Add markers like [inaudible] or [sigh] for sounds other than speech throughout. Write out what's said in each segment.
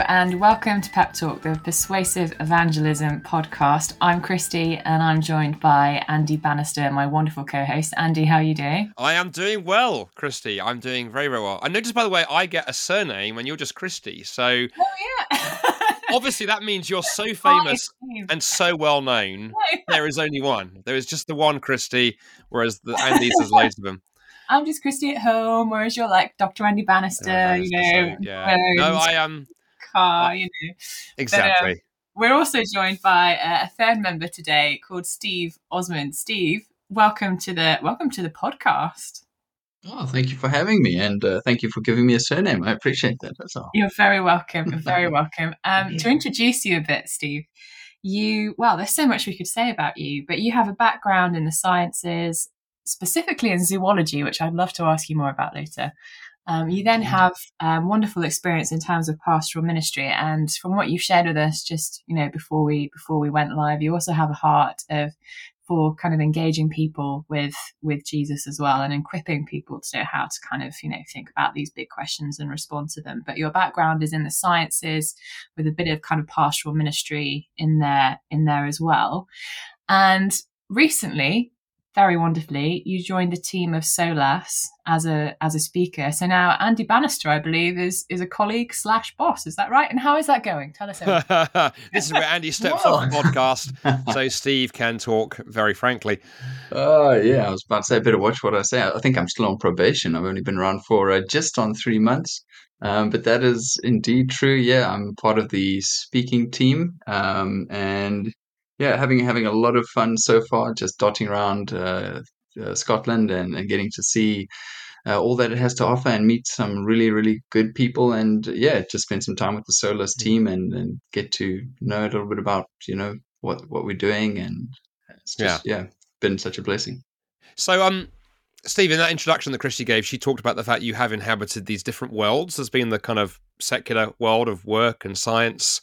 and welcome to Pep Talk, the Persuasive Evangelism podcast. I'm Kristi, and I'm joined by Andy Bannister, my wonderful co-host. Andy, how are you doing? I am doing well, Kristi. I'm doing very, very well. I noticed, by the way, I get a surname when you're just Kristi. So, oh yeah. [laughs] obviously, that means you're so famous and so well known. [laughs] There is only one. There is just the one Kristi, whereas the Andy's there's loads of them. [laughs] I'm just Kristi at home, whereas you're like Dr. Andy Bannister, uh, you know. yeah. No, I am. Um, car, you know. Exactly. But, um, we're also joined by uh, a third member today called Steve Osmond. Steve, welcome to the welcome to the podcast. Oh, thank you for having me, and uh, thank you for giving me a surname. I appreciate that. That's all. You're very welcome. You're very [laughs] welcome. Um, to introduce you a bit, Steve, you well, there's so much we could say about you, but you have a background in the sciences, specifically in zoology, which I'd love to ask you more about later. Um, you then have um, wonderful experience in terms of pastoral ministry, and from what you've shared with us just you know before we before we went live, you also have a heart of for kind of engaging people with with Jesus as well, and equipping people to know how to kind of you know think about these big questions and respond to them. But your background is in the sciences, with a bit of kind of pastoral ministry in there in there as well, and recently very wonderfully, you joined the team of Solas as a as a speaker. So now Andy Bannister, I believe, is is a colleague slash boss. Is that right? And how is that going? Tell us. [laughs] this is where Andy steps off the podcast, [laughs] so Steve can talk very frankly. Oh uh, yeah, I was about to say, better watch what I say. I think I'm still on probation. I've only been around for uh, just on three months. Um, but that is indeed true. Yeah, I'm part of the speaking team, um, and yeah, having having a lot of fun so far, just dotting around uh, uh, Scotland and, and getting to see uh, all that it has to offer and meet some really really good people and yeah, just spend some time with the Solas mm. team and, and get to know a little bit about you know what what we're doing and it's just yeah, yeah been such a blessing. So um. Steve, in that introduction that Kristi gave, she talked about the fact you have inhabited these different worlds as being the kind of secular world of work and science,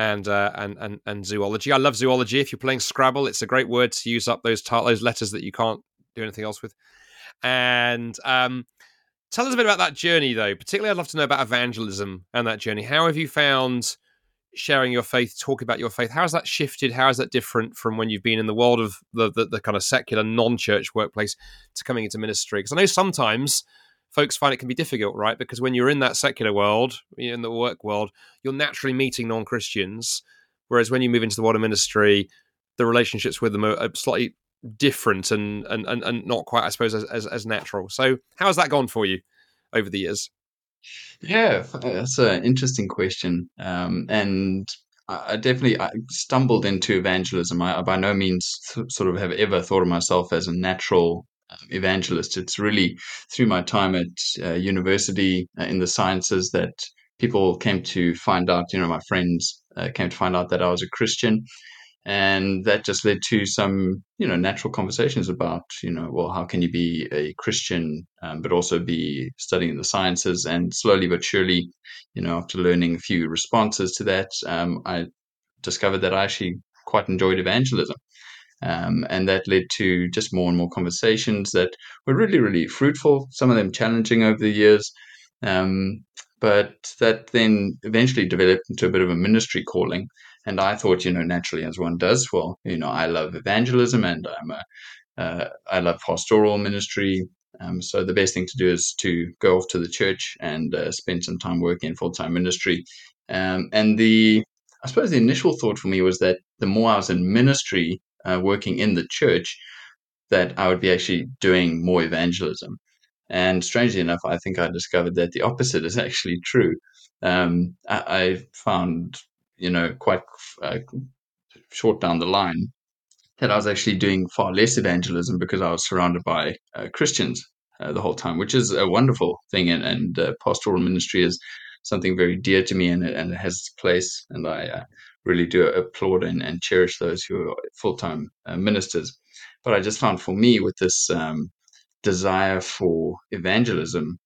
and, uh, and and and zoology. I love zoology. If you're playing Scrabble, it's a great word to use up those tar- those letters that you can't do anything else with. And um, tell us a bit about that journey, though. Particularly, I'd love to know about evangelism and that journey. How have you found sharing your faith, talking about your faith? How has that shifted? How is that different from when you've been in the world of the the, the kind of secular non-church workplace to coming into ministry? Because I know sometimes folks find it can be difficult, right? Because when you're in that secular world, in the work world, you're naturally meeting non Christians. Whereas when you move into the of ministry, the relationships with them are, slightly different and, and, and, and not quite, I suppose, as, as, as natural. So, how has that gone for you over the years? Yeah, that's an interesting question. Um, and I definitely I stumbled into evangelism. I, by no means sort of have ever thought of myself as a natural evangelist. It's really through my time at uh, university uh, in the sciences that people came to find out, you know, my friends uh, came to find out that I was a Christian. And that just led to some, you know, natural conversations about, you know, well, how can you be a Christian, um, but also be studying the sciences? And slowly but surely, you know, after learning a few responses to that, um, I discovered that I actually quite enjoyed evangelism. Um, and that led to just more and more conversations that were really, really fruitful, some of them challenging over the years. Um, but that then eventually developed into a bit of a ministry calling. And I thought, you know, naturally, as one does, well, you know, I love evangelism and I'm a, uh, I love pastoral ministry. Um, so the best thing to do is to go off to the church and uh, spend some time working in full time ministry. Um, and the, I suppose the initial thought for me was that the more I was in ministry, uh, working in the church that I would be actually doing more evangelism. And strangely enough, I think I discovered that the opposite is actually true. Um, I, I, found, you know, quite uh, short down the line that I was actually doing far less evangelism because I was surrounded by uh, Christians uh, the whole time, which is a wonderful thing. And, and uh, pastoral ministry is something very dear to me and, and it has its place. And I uh, really do applaud and, and cherish those who are full time uh, ministers. But I just found for me, with this um, desire for evangelism,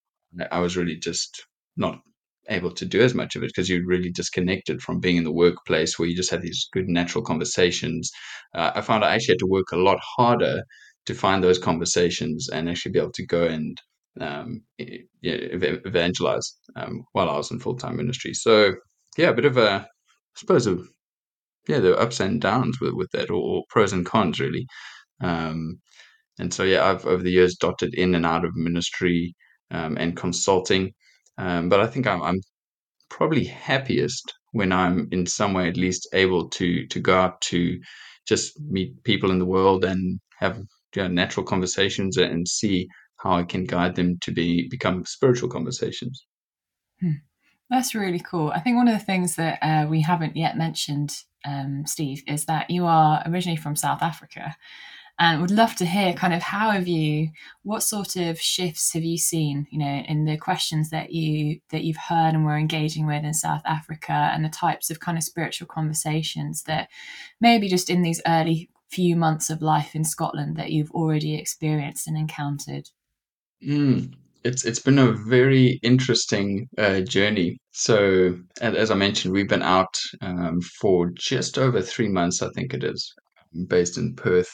I was really just not able to do as much of it because you're really disconnected from being in the workplace where you just have these good natural conversations. Uh, I found I actually had to work a lot harder to find those conversations and actually be able to go and um, evangelize um, while I was in full time ministry. So yeah, a bit of a, suppose, a, yeah, there are ups and downs with, with that, or, or pros and cons, really. Um, and so, yeah, I've over the years dotted in and out of ministry um, and consulting. Um, but I think I'm, I'm probably happiest when I'm in some way at least able to to go out to just meet people in the world and have you know, natural conversations and see how I can guide them to be become spiritual conversations. Hmm. That's really cool. I think one of the things that uh, we haven't yet mentioned, um, Steve, is that you are originally from South Africa and would love to hear kind of how have you what sort of shifts have you seen you know in the questions that you that you've heard and were engaging with in south africa and the types of kind of spiritual conversations that maybe just in these early few months of life in scotland that you've already experienced and encountered mm, it's it's been a very interesting uh, journey so as i mentioned we've been out um, for just over three months i think it is based in perth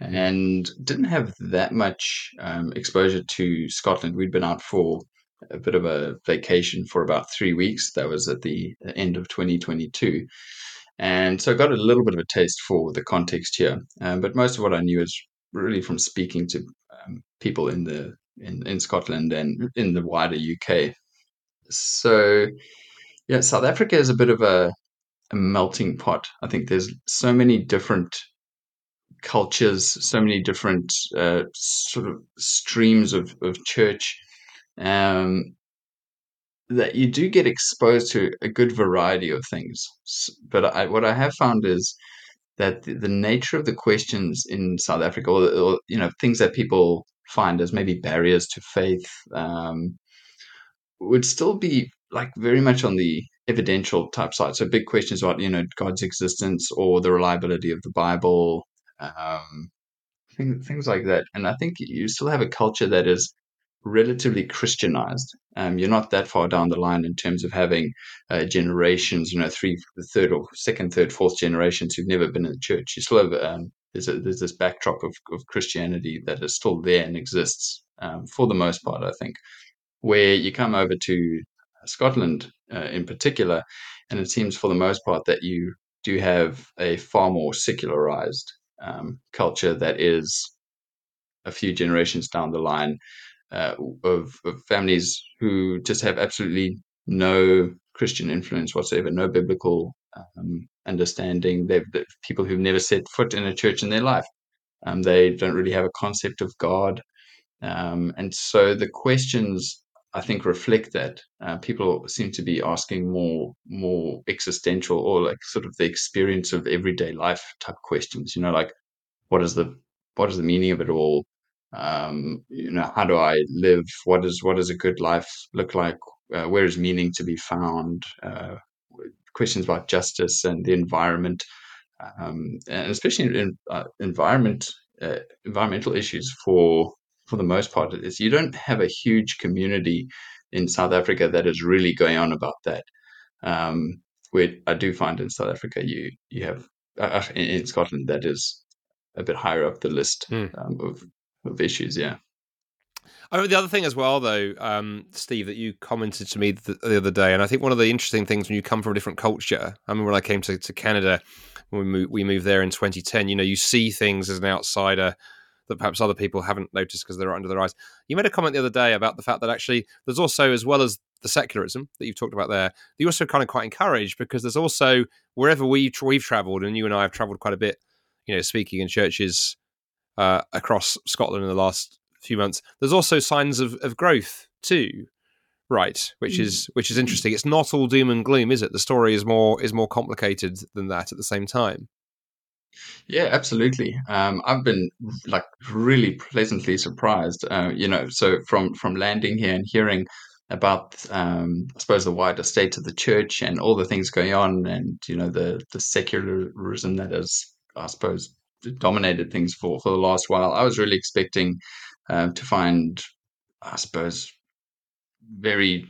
and didn't have that much um, exposure to Scotland. We'd been out for a bit of a vacation for about three weeks. That was at the end of 2022. And so I got a little bit of a taste for the context here. Um, but most of what I knew is really from speaking to um, people in the in, in Scotland and in the wider UK. So yeah, South Africa is a bit of a, a melting pot. I think there's so many different cultures, so many different uh, sort of streams of, of church, um, that you do get exposed to a good variety of things. But I, what I have found is that the, the, nature of the questions in South Africa, or, or, you know, things that people find as maybe barriers to faith, um, would still be like very much on the evidential type side. So big questions about you know God's existence or the reliability of the Bible, um, things, things like that. And I think you still have a culture that is relatively Christianized. Um, you're not that far down the line in terms of having uh, generations, you know, three, third or second, third, fourth generations who've never been in the church. You still have um, there's a, there's this backdrop of, of Christianity that is still there and exists um, for the most part. I think where you come over to Scotland uh, in particular, and it seems for the most part that you do have a far more secularized um, culture that is a few generations down the line uh, of, of, families who just have absolutely no Christian influence whatsoever, no biblical um, understanding. They've, they're people who've never set foot in a church in their life. Um, they don't really have a concept of God. Um, and so the questions I think reflect that. Uh, people seem to be asking more more existential or like sort of the experience of everyday life type questions. You know, like what is the what is the meaning of it all? Um, you know, how do I live? What is what does a good life look like? Uh, where is meaning to be found? Uh, questions about justice and the environment, um, and especially in uh, environment uh, environmental issues for for the most part is you don't have a huge community in South Africa that is really going on about that. Um, where I do find in South Africa, you you have uh, uh in, in, Scotland that is a bit higher up the list hmm. um, of of issues. Yeah. I mean, the other thing as well, though, um, Steve, that you commented to me the, the, other day, and I think one of the interesting things when you come from a different culture. I mean, when I came to, to Canada, when we moved, we moved there in 2010, you know, you see things as an outsider that perhaps other people haven't noticed because they're under their eyes. You made a comment the other day about the fact that actually there's also, as well as the secularism that you've talked about there, you also kind of quite encouraged because there's also wherever we we've travelled, and you and I have travelled quite a bit, you know, speaking in churches uh, across Scotland in the last few months. There's also signs of, of growth too, right? Which mm. is which is interesting. It's not all doom and gloom, is it? The story is more is more complicated than that at the same time. Yeah, absolutely. Um, I've been like really pleasantly surprised. Uh, you know, so from from landing here and hearing about, um, I suppose, the wider state of the church and all the things going on, and you know, the the secularism that has, I suppose, dominated things for for the last while. I was really expecting uh, to find, I suppose, very,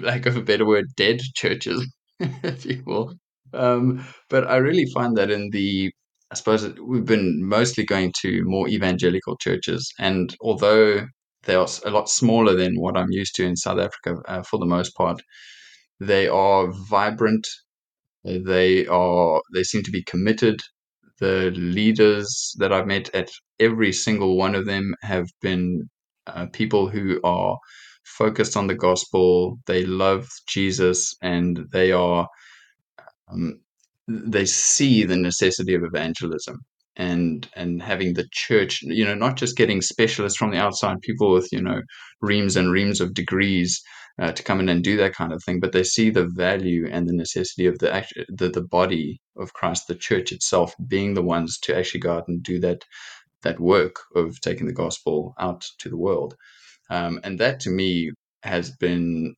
lack of a better word, dead churches, [laughs] if you will. Um, but I really find that in the I suppose we've been mostly going to more evangelical churches, and although they are a lot smaller than what I'm used to in South Africa uh, for the most part, they are vibrant. They are they seem to be committed. The leaders that I've met at every single one of them have been uh, people who are focused on the gospel. They love Jesus, and they are um, they see the necessity of evangelism and and having the church you know not just getting specialists from the outside people with you know reams and reams of degrees uh, to come in and do that kind of thing but they see the value and the necessity of the the, the body of christ the church itself being the ones to actually go out and do that that work of taking the gospel out to the world um, and that to me has been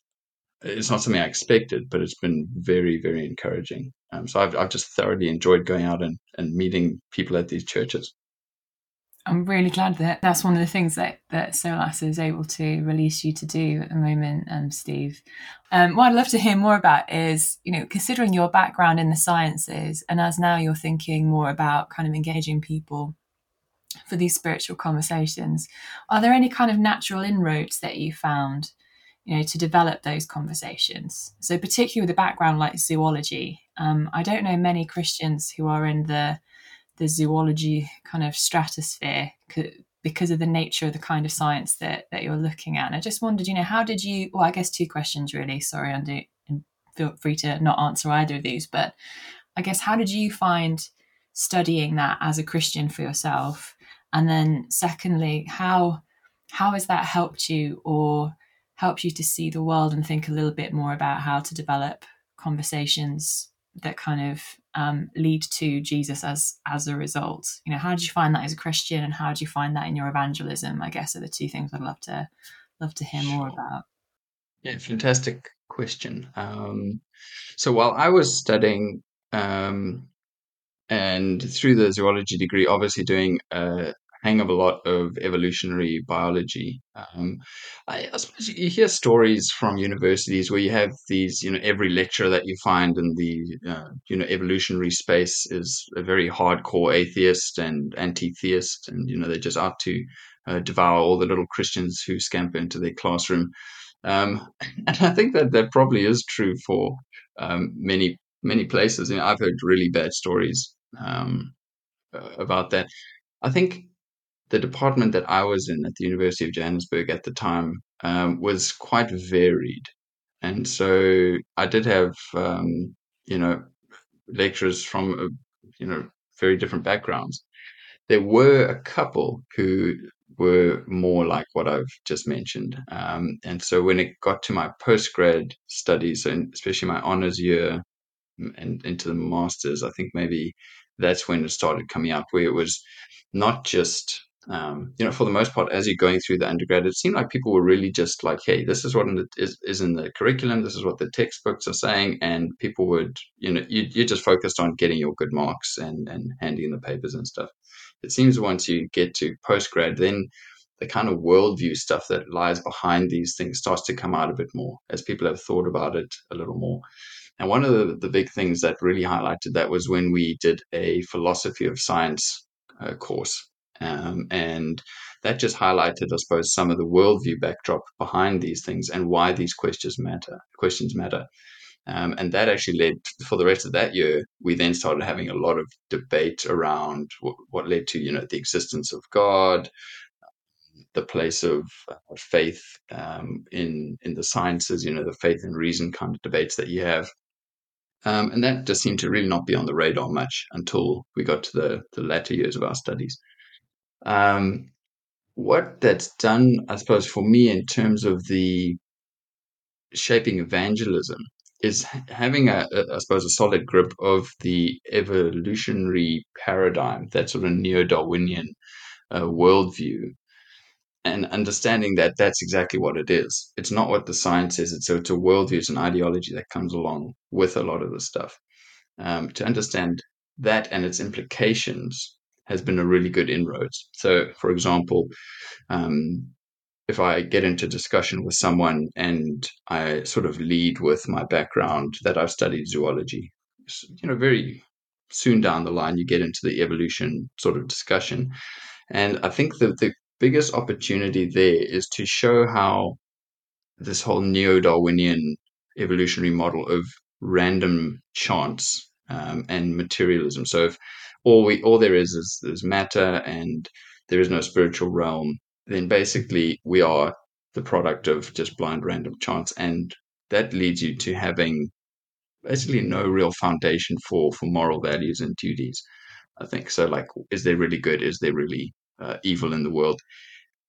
it's not something I expected, but it's been very, very encouraging. Um, so I've, I've just thoroughly enjoyed going out and, and meeting people at these churches. I'm really glad that that's one of the things that, that SOLAS is able to release you to do at the moment, um, Steve. Um, what I'd love to hear more about is, you know, considering your background in the sciences and as now you're thinking more about kind of engaging people for these spiritual conversations, are there any kind of natural inroads that you found you know, to develop those conversations. So, particularly with a background like zoology, um, I don't know many Christians who are in the the zoology kind of stratosphere because of the nature of the kind of science that that you're looking at. And I just wondered, you know, how did you? Well, I guess two questions really. Sorry, Andy, and feel free to not answer either of these. But I guess how did you find studying that as a Christian for yourself? And then, secondly, how how has that helped you or helped you to see the world and think a little bit more about how to develop conversations that kind of um, lead to Jesus as as a result. You know, how did you find that as a Christian, and how did you find that in your evangelism? I guess are the two things I'd love to love to hear more about. Yeah, fantastic question. Um, so while I was studying um, and through the zoology degree, obviously doing a hang of a lot of evolutionary biology. Um, I, I, suppose you hear stories from universities where you have these, you know, every lecturer that you find in the, uh, you know, evolutionary space is a very hardcore atheist and anti-theist, and you know they're just out to uh, devour all the little Christians who scamper into their classroom. Um, [laughs] and I think that that probably is true for um, many many places. You know, I've heard really bad stories um, about that. I think the department that I was in at the University of Johannesburg at the time um, was quite varied. And so I did have, um, you know, lecturers from, uh, you know, very different backgrounds. There were a couple who were more like what I've just mentioned. Um, and so when it got to my postgrad studies, and especially my honors year and into the masters, I think maybe that's when it started coming up, where it was not just um, you know, for the most part, as you're going through the undergrad, it seemed like people were really just like, "Hey, this is what is, is in the curriculum. This is what the textbooks are saying," and people would, you know, you, you're just focused on getting your good marks and and handing the papers and stuff. It seems once you get to postgrad, then the kind of worldview stuff that lies behind these things starts to come out a bit more as people have thought about it a little more. And one of the, the big things that really highlighted that was when we did a philosophy of science uh, course um, and that just highlighted, I suppose, some of the worldview backdrop behind these things and why these questions matter. Questions matter. Um, and that actually led for the rest of that year. We then started having a lot of debate around what, what led to, you know, the existence of God, the place of uh, faith um, in in the sciences, you know, the faith and reason kind of debates that you have. Um, and that just seemed to really not be on the radar much until we got to the, the latter years of our studies. Um, what that's done, I suppose, for me in terms of the shaping evangelism is having a, a, I suppose, a solid grip of the evolutionary paradigm, that sort of neo-Darwinian uh, worldview, and understanding that that's exactly what it is. It's not what the science is. It's, it's a worldview, it's an ideology that comes along with a lot of the stuff. Um, to understand that and its implications has been a really good inroads. So, for example, um, if I get into discussion with someone and I sort of lead with my background that I've studied zoology, you know, very soon down the line, you get into the evolution sort of discussion. And I think that the biggest opportunity there is to show how this whole neo Darwinian evolutionary model of random chance um, and materialism. So if all we all there is is, is matter and there is no spiritual realm, then basically we are the product of just blind random chance, and that leads you to having basically no real foundation for for moral values and duties. I think so. Like, is there really good? Is there really uh, evil in the world?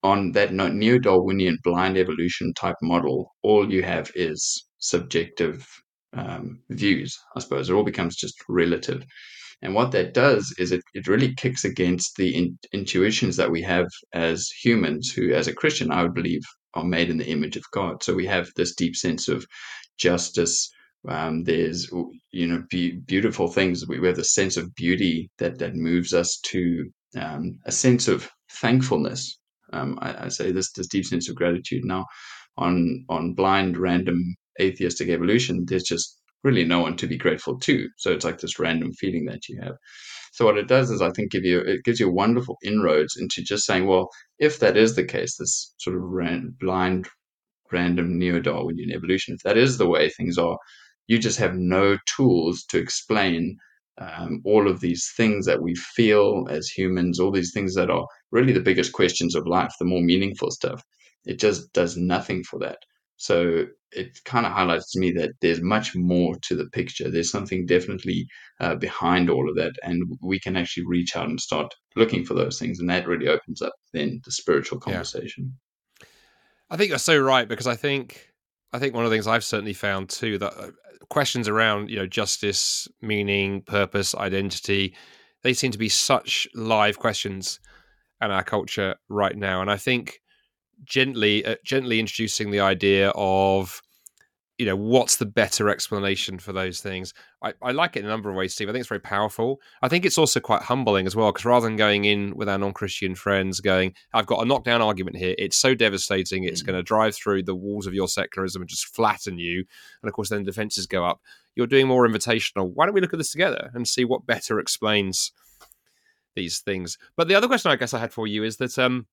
On that neo Darwinian blind evolution type model, all you have is subjective um, views. I suppose it all becomes just relative. And what that does is it, it really kicks against the in, intuitions that we have as humans, who, as a Christian, I would believe are made in the image of God. So we have this deep sense of justice. Um, there's you know be- beautiful things. We have the sense of beauty that that moves us to um, a sense of thankfulness. Um, I, I, say this this deep sense of gratitude. Now, on on blind random atheistic evolution, there's just really no one to be grateful to. So it's like this random feeling that you have. So what it does is I think give you it gives you wonderful inroads into just saying, well, if that is the case, this sort of ran, blind, random neo-Darwinian evolution, if that is the way things are, you just have no tools to explain um, all of these things that we feel as humans, all these things that are really the biggest questions of life, the more meaningful stuff. It just does nothing for that. So it kind of highlights to me that there's much more to the picture. There's something definitely uh, behind all of that, and we can actually reach out and start looking for those things, and that really opens up then the spiritual conversation. Yeah. I think you're so right because I think I think one of the things I've certainly found too that uh, questions around you know justice, meaning, purpose, identity, they seem to be such live questions in our culture right now, and I think gently uh, gently introducing the idea of you know what's the better explanation for those things. I, I like it in a number of ways steve. I think it's very powerful. I think it's also quite humbling as well because rather than going in with our non-christian friends going i've got a knockdown argument here. It's so devastating. It's mm-hmm. going to drive through the walls of your secularism and just flatten you. And of course then defenses go up. You're doing more invitational. Why don't we look at this together and see what better explains these things? But the other question i guess i had for you is that um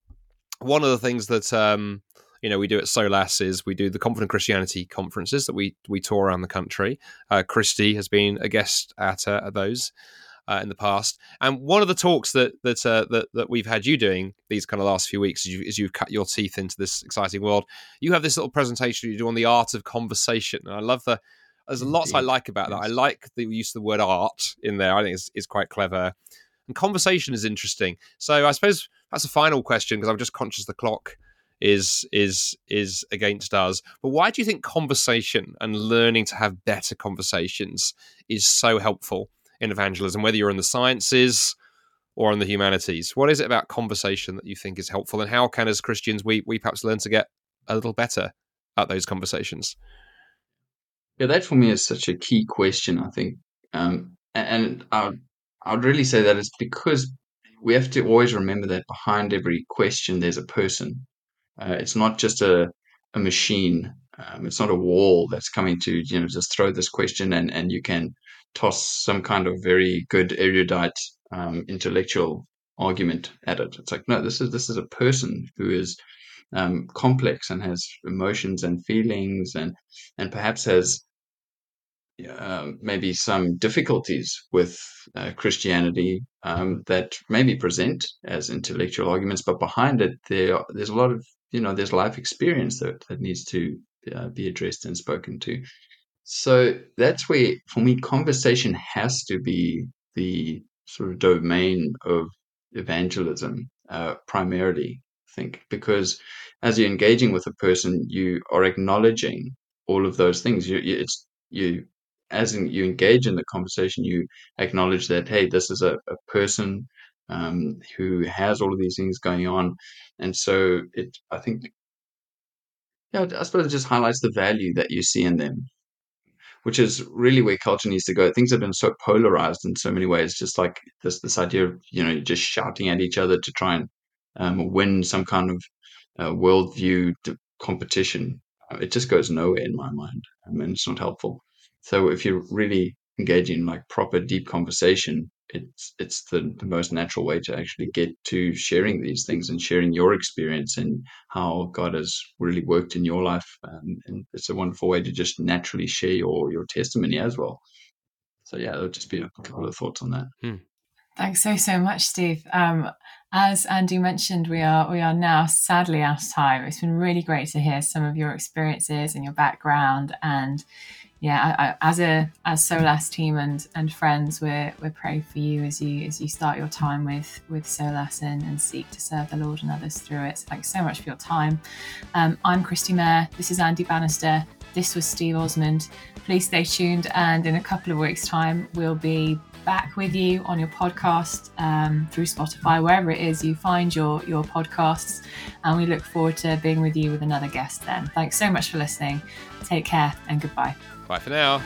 one of the things that um, you know we do at Solas is we do the Confident Christianity conferences that we we tour around the country. Uh, Kristi has been a guest at, uh, at those. Uh, in the past, and one of the talks that that, uh, that that we've had you doing these kind of last few weeks, as, you, have cut your teeth into this exciting world, you have this little presentation you do on the art of conversation, and I love the. There's lots I like about that. I like the use of the word art in there. I think it's, it's quite clever, and conversation is interesting. So I suppose that's a final question because I'm just conscious the clock is is is against us. But why do you think conversation and learning to have better conversations is so helpful in evangelism, whether you're in the sciences or in the humanities? What is it about conversation that you think is helpful, and how can, as Christians, we we perhaps learn to get a little better at those conversations? Yeah, that for me is such a key question. I think, um, and I would, I would really say that it's because we have to always remember that behind every question there's a person. Uh, it's not just a a machine. Um, it's not a wall that's coming to you know just throw this question and and you can toss some kind of very good erudite um, intellectual argument at it. It's like no, this is this is a person who is um, complex and has emotions and feelings and and perhaps has uh, maybe some difficulties with uh, Christianity um, that maybe present as intellectual arguments, but behind it, there there's a lot of you know there's life experience that that needs to uh, be addressed and spoken to. So that's where, for me, conversation has to be the sort of domain of evangelism uh, primarily. I think because as you're engaging with a person, you are acknowledging all of those things. You it's you as in, you engage in the conversation, you acknowledge that hey, this is a, a person um, who has all of these things going on, and so it. I think, yeah, I suppose it just highlights the value that you see in them, which is really where culture needs to go. Things have been so polarized in so many ways, just like this this idea of you know just shouting at each other to try and um, win some kind of uh, worldview competition. It just goes nowhere in my mind, I mean, it's not helpful. So if you're really engaging in like proper deep conversation, it's it's the, the most natural way to actually get to sharing these things and sharing your experience and how God has really worked in your life. Um, and it's a wonderful way to just naturally share your your testimony as well. So yeah, there'll just be a couple of thoughts on that. Hmm. Thanks so so much, Steve. Um, as Andy mentioned, we are we are now sadly out of time. It's been really great to hear some of your experiences and your background and yeah, I, I, as a as Solas team and and friends, we're we're praying for you as you as you start your time with with Solas and, and seek to serve the Lord and others through it. So thanks so much for your time. Um, I'm Kristi Mair. This is Andy Bannister. This was Steve Osmond. Please stay tuned, and in a couple of weeks' time, we'll be back with you on your podcast um, through Spotify, wherever it is you find your your podcasts. And we look forward to being with you with another guest then. Thanks so much for listening. Take care and goodbye. Bye for now.